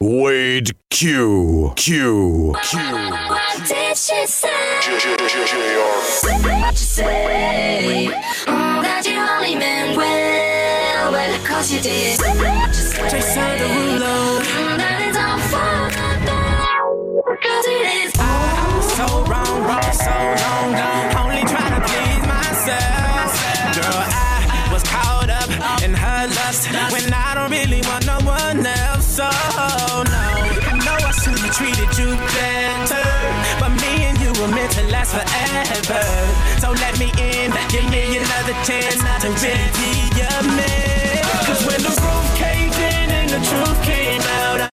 Wade Q Q Q. What did she say? What you say? Mm, that you only meant well, but of course you did. What you say? Jason Derulo. Mm, that it's all for the cause it is. I'm so wrong, wrong, so long gone. Only trying to please myself, girl. I was caught up in her lust when I don't really want no one else. you better. But me and you were meant to last forever. So let me in, give me another chance to really be your man. Cause when the roof caved in and the truth came out.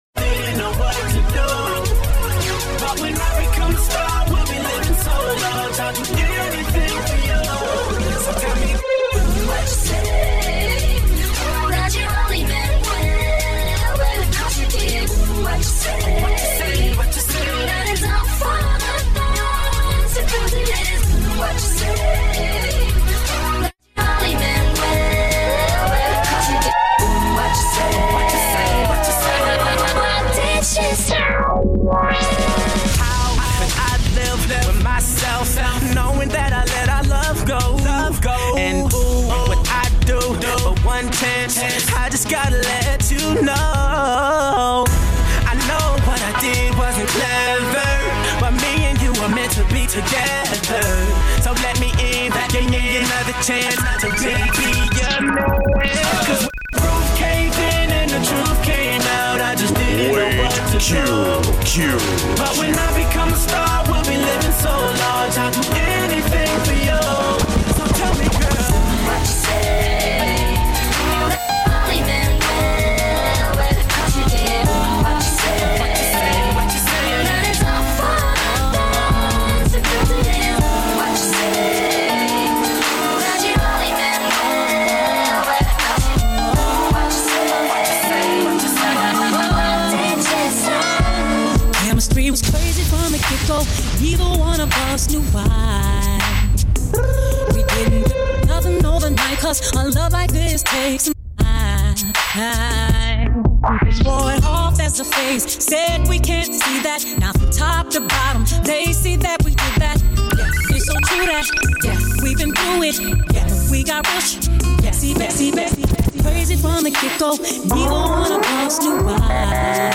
I rush. Messy, messy, messy, messy. Crazy from the get go. We don't wanna bounce new wine.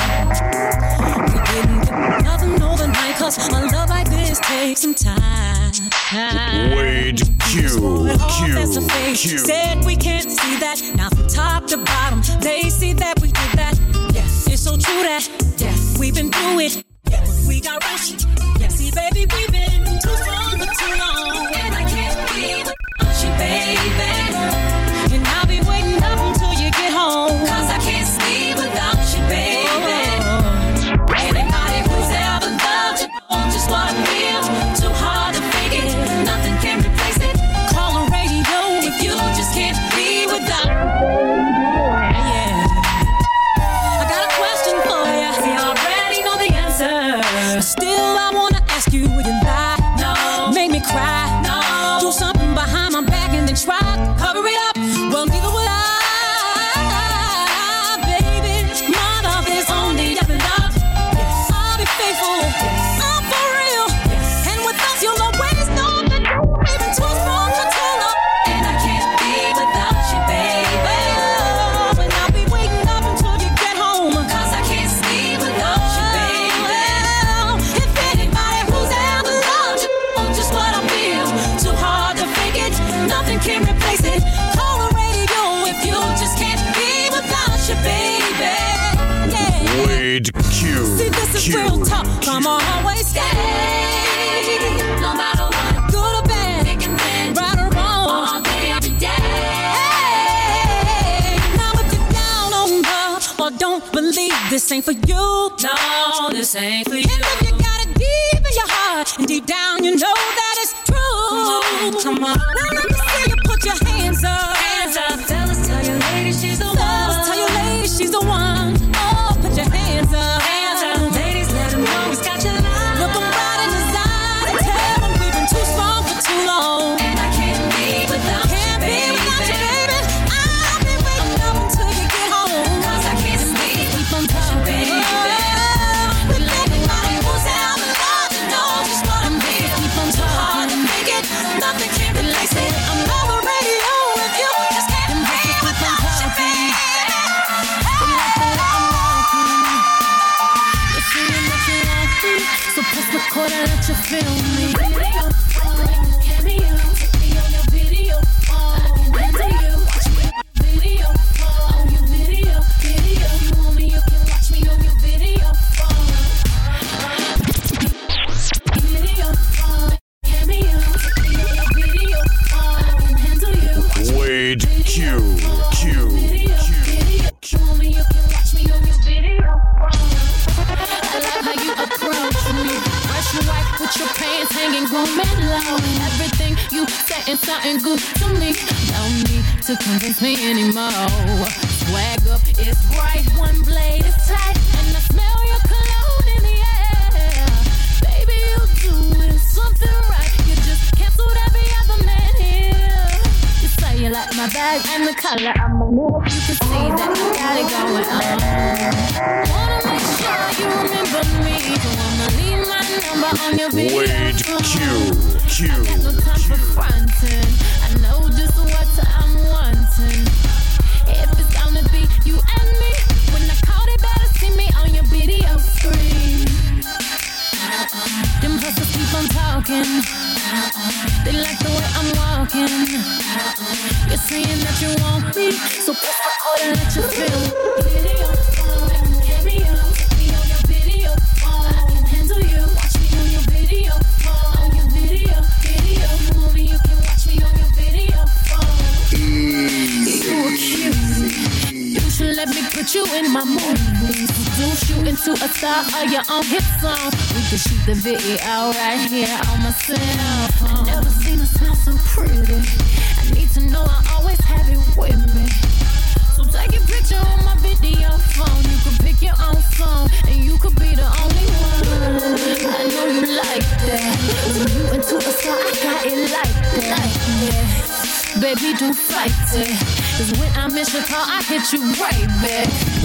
We didn't get nothing overnight, cause a love like this takes some time. Wade Q, Q, Q. Said we can't see that. Now from top to bottom, they see that we did that. Yes, it's so true that yes. we've been through it. you. Real talk, come on, always stay. No matter what, good or bad, right or wrong, all day, every day. Now if you're down on love or don't believe, this ain't for you. No, this ain't for you. And if you got it deep in your heart, and deep down you know that it's true. Come on, come on. No, no, recorder, you saying something good to me. Don't need to convince me anymore. Swag up is right, one blade is tight. And I smell your cologne in the air. Baby, you doing something right. You just canceled every other man here. You say you like my bag and the color I'm a move. You can see that I got it going on. Wanna make sure you remember me. Number on. Q. Q. I got no time for fronting. I know just what I'm wanting. If it's gonna be you and me, when I call, they better see me on your video screen. Them hustlers keep on talking. They like the way I'm walking. You're saying that you want me, so press record and let you feel. Star of your own hit song. We can shoot the video right here on my cell phone. Never seen her smell so pretty. I need to know I always have it with me. So take a picture on my video phone. You can pick your own song, and you could be the only one. I know you like that. When you into a star, I got it like that. Yeah. Baby, do fight it. Cause when I miss your call, I hit you right back.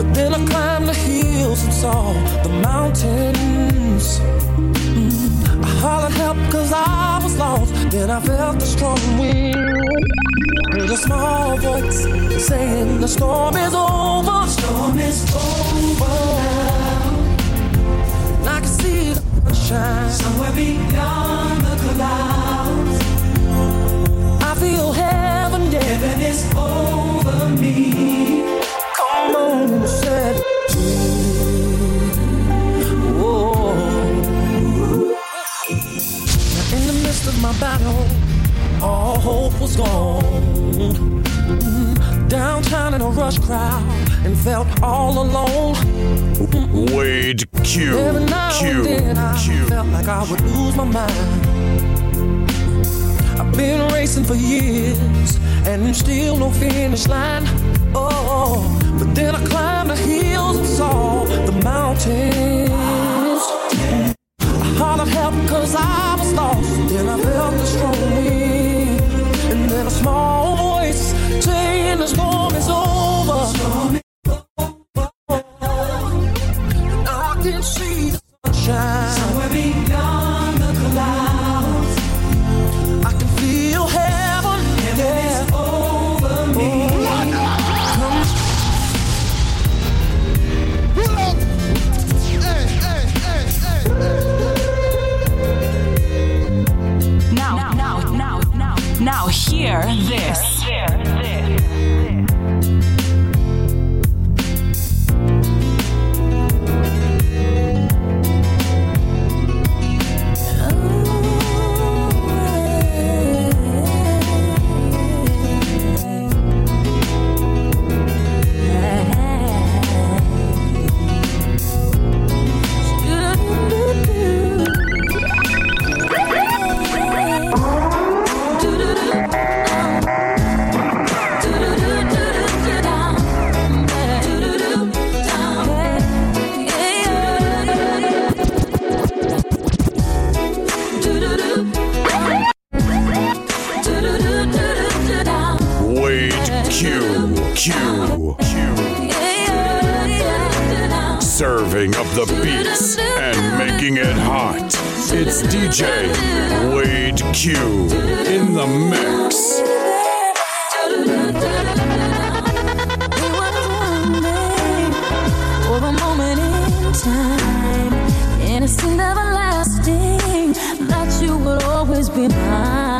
But then I climbed the hills and saw the mountains. Mm. I hollered help cause I was lost. Then I felt the strong wind. Heard a small voice saying the storm is over. Storm is over now. And I can see the sunshine. Somewhere beyond the clouds. I feel heaven, yeah. Heaven is over me. Come on. Whoa. Now in the midst of my battle, all hope was gone. Downtown in a rush crowd and felt all alone. Wade Q. Every now Q. and then I Q. felt like I would lose my mind. I've been racing for years and still no finish line. Oh, but then I climbed the hills and saw the mountains. I hollered help cause I was lost. Then I felt the strong wind. And then a small voice saying the storm is over. Now, hear this. Some DJ Wade Q in the mix. For a moment in time, and everlasting that you would always be mine.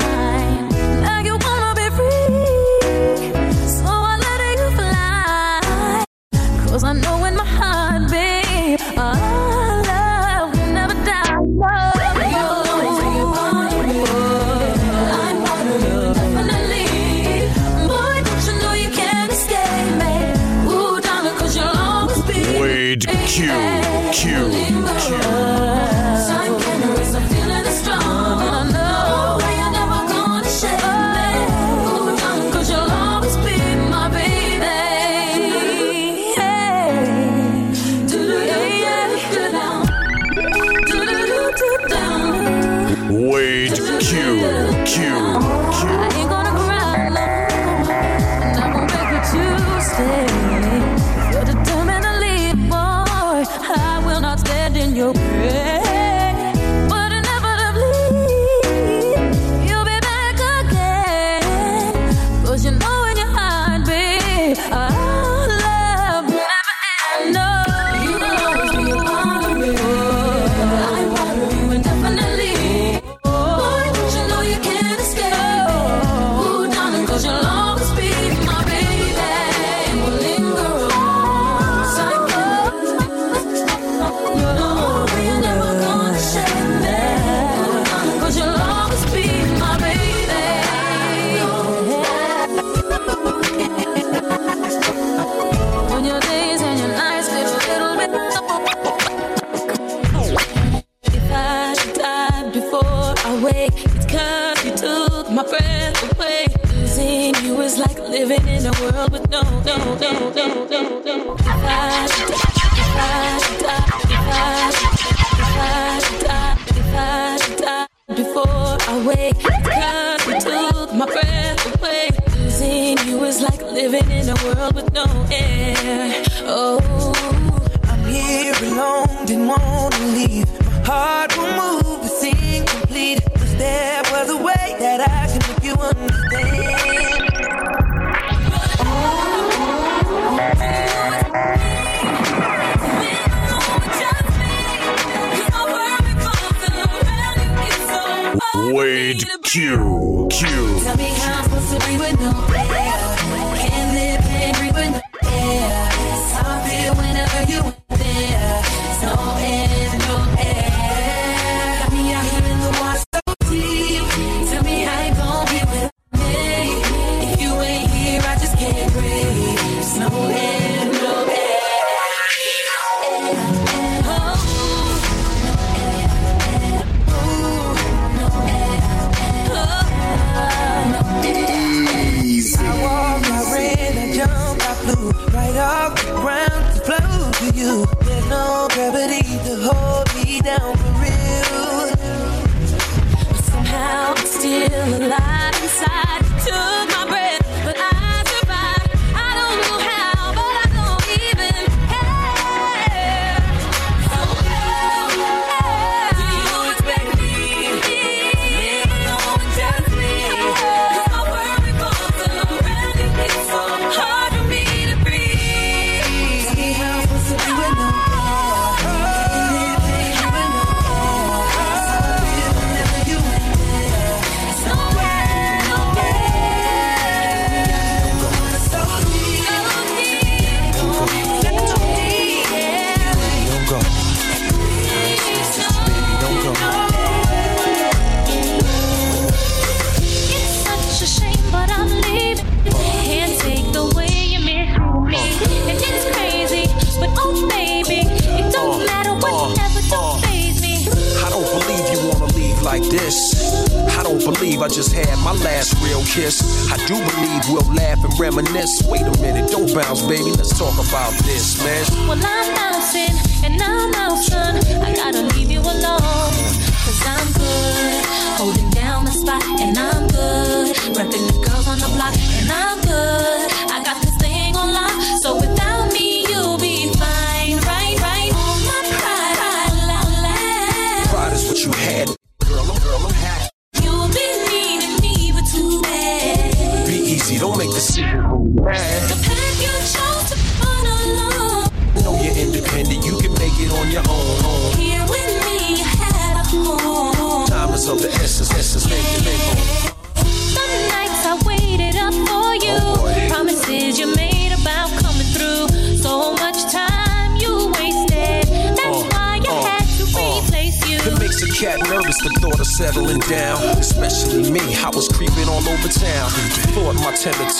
world with no, no, no, no.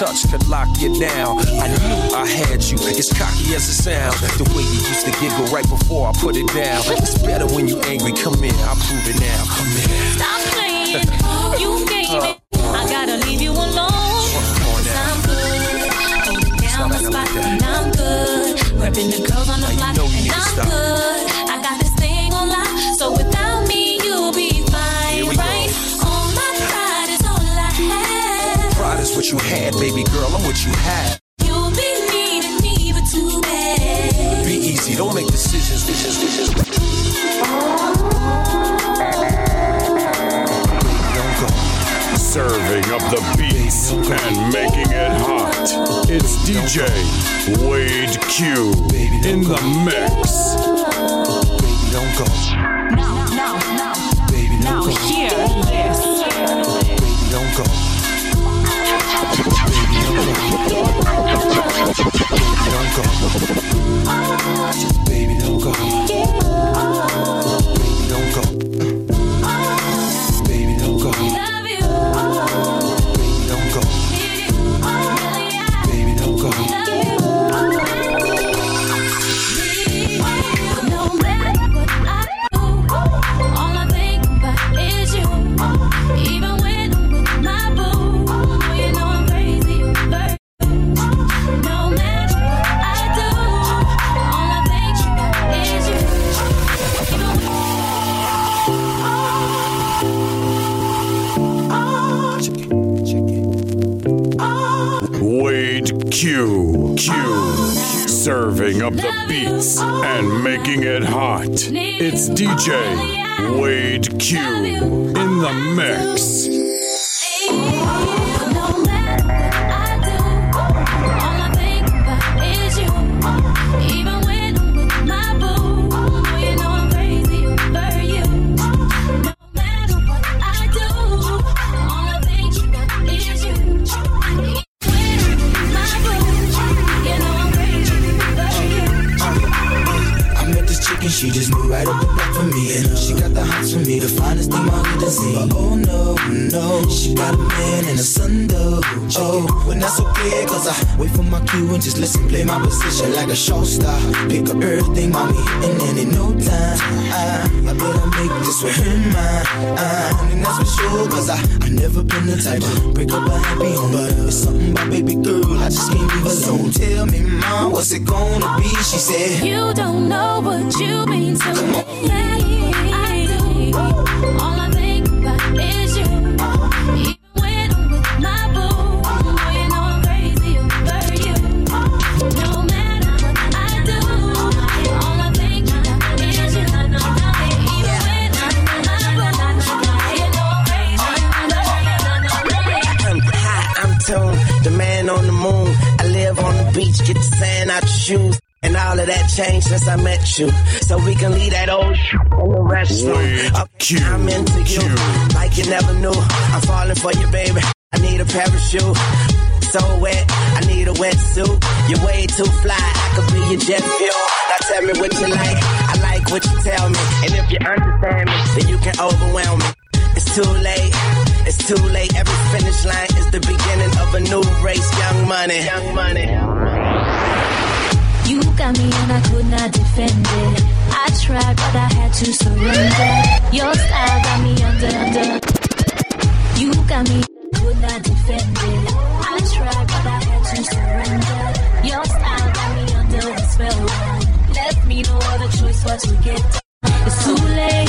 Touch could lock you down. I knew I had you, as cocky as it sounds. The way you used to giggle right before I put it down. It's better when you angry, come in, I'll prove it now. Come in. Stop playing. You gave it. I gotta leave you alone. Cause I'm good. Holding down my spot. And I'm good. Repping the girls on the block. And I'm good. I what you had, baby girl, I'm what you had. You'll be needing me, but too bad. Be easy, don't make decisions. decisions, decisions. Don't go. Serving up the beats and making it hot. It's DJ Wade Q in the mix. Baby, don't go. Now, now, now, Baby, don't now go. hear this. Baby, don't go. Baby, don't go. Baby, don't go. It's DJ Wade Q in the mix. Thing my hood has seen. But oh no, no, she got a man and a son though. Oh, when that's okay, cause I wait for my cue and just listen, play my position like a show star. Pick up everything, mommy, and then in no time, I, I better make this with him mine. Uh, and that's for sure, cause I, I never been the type to break up a happy home. But it's something about baby girl, I just can't leave alone. Tell me, mom, what's it gonna be? She said, You don't know what you mean to me. Get the sand out your shoes. And all of that changed since I met you. So we can leave that old shit in the restroom. Okay, Q, I'm into you, like you never knew. I'm falling for you, baby. I need a parachute. So wet, I need a wetsuit. You're way too fly, I could be your jet fuel. Now tell me what you like, I like what you tell me. And if you understand me, then you can overwhelm me. It's too late, it's too late. Every finish line is the beginning of a new race. Young money, young money. You got me and I could not defend it. I tried, but I had to surrender. Your style got me under, under. You got me, could not defend it. I tried, but I had to surrender. Your style got me under the spell. Left me no other choice but to get. It's too late,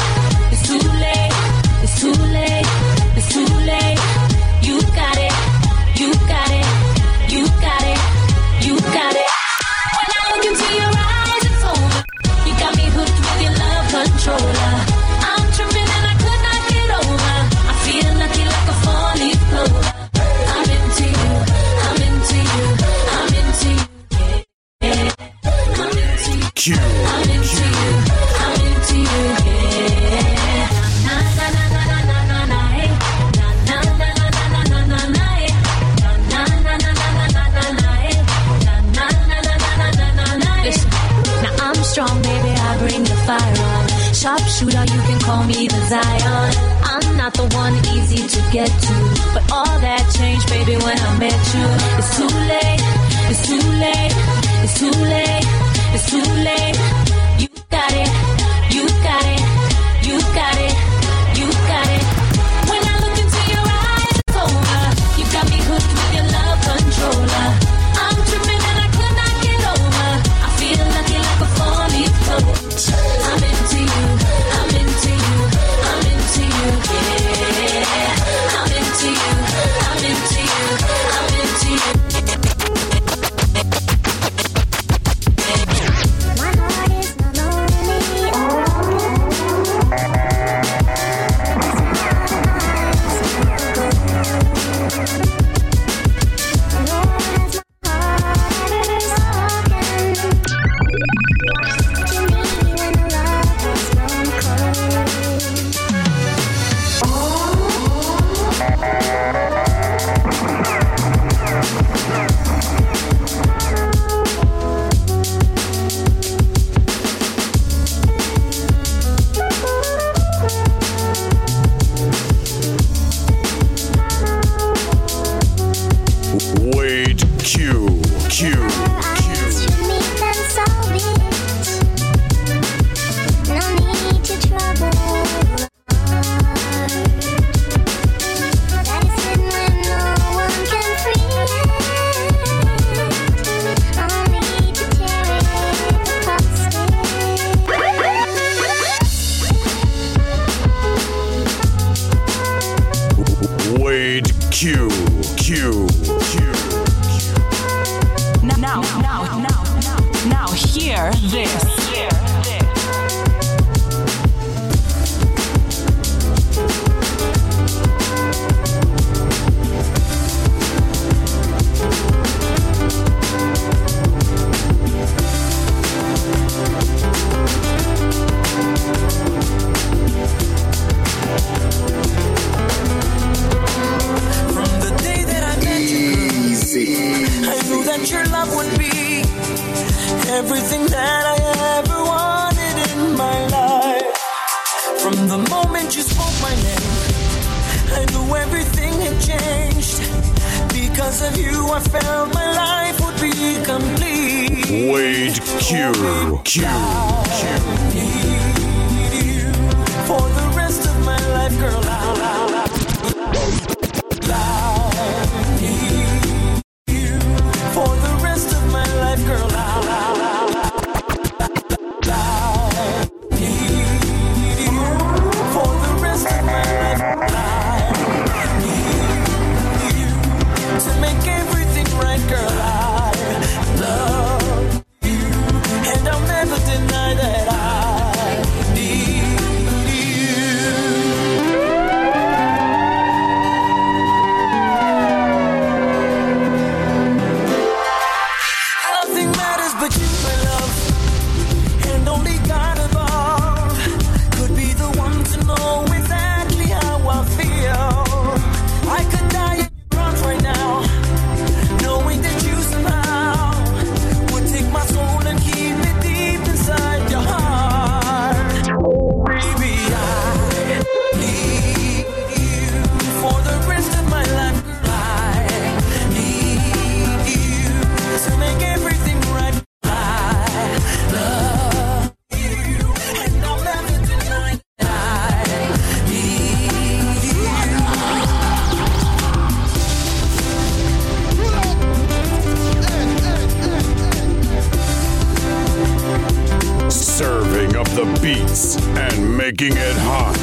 beats and making it hot.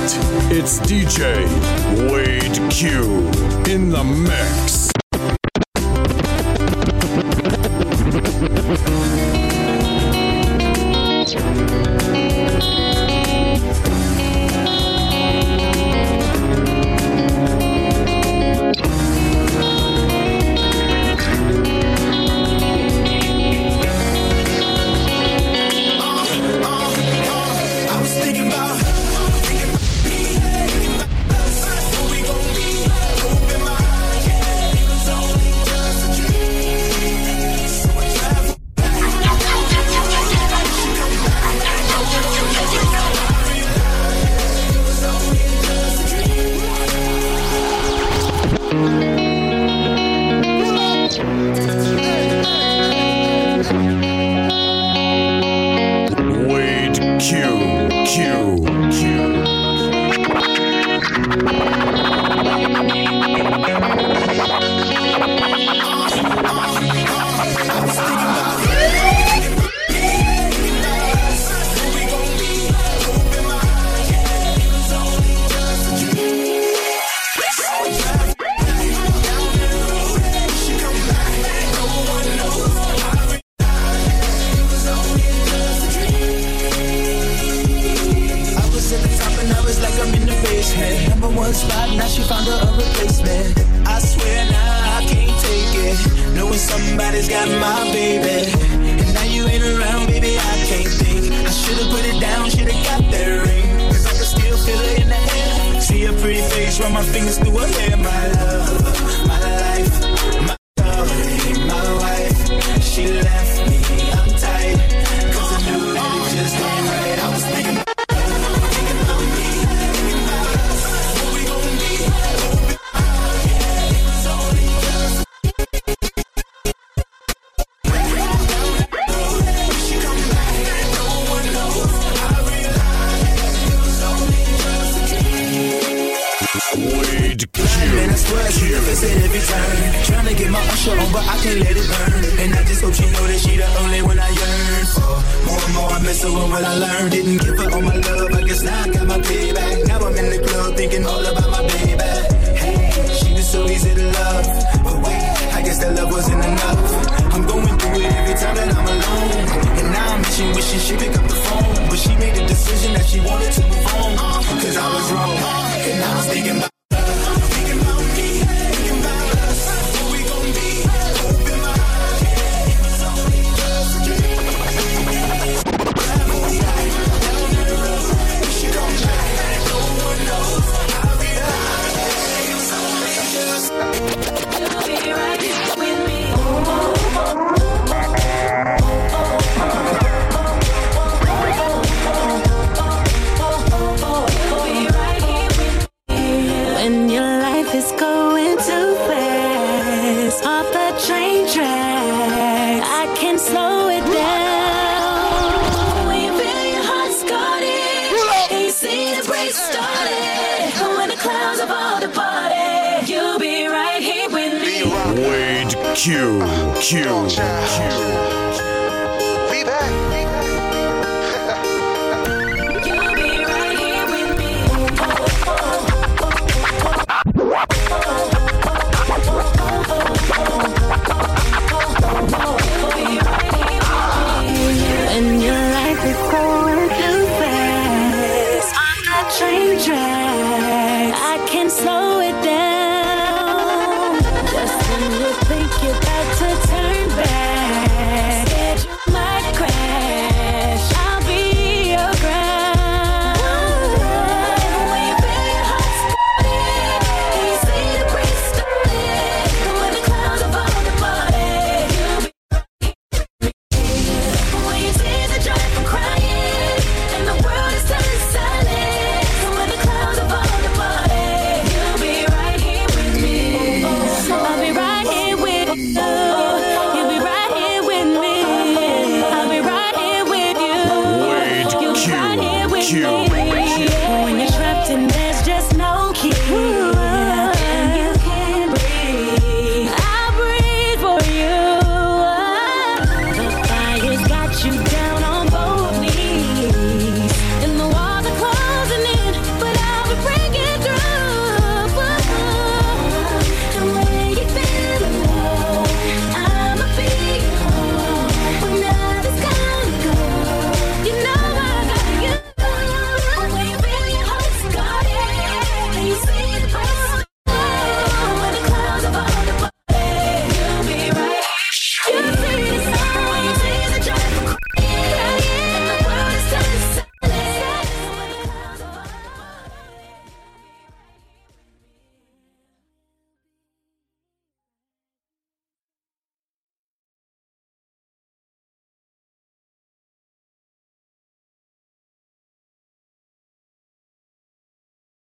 It's DJ Wade Q in the mix.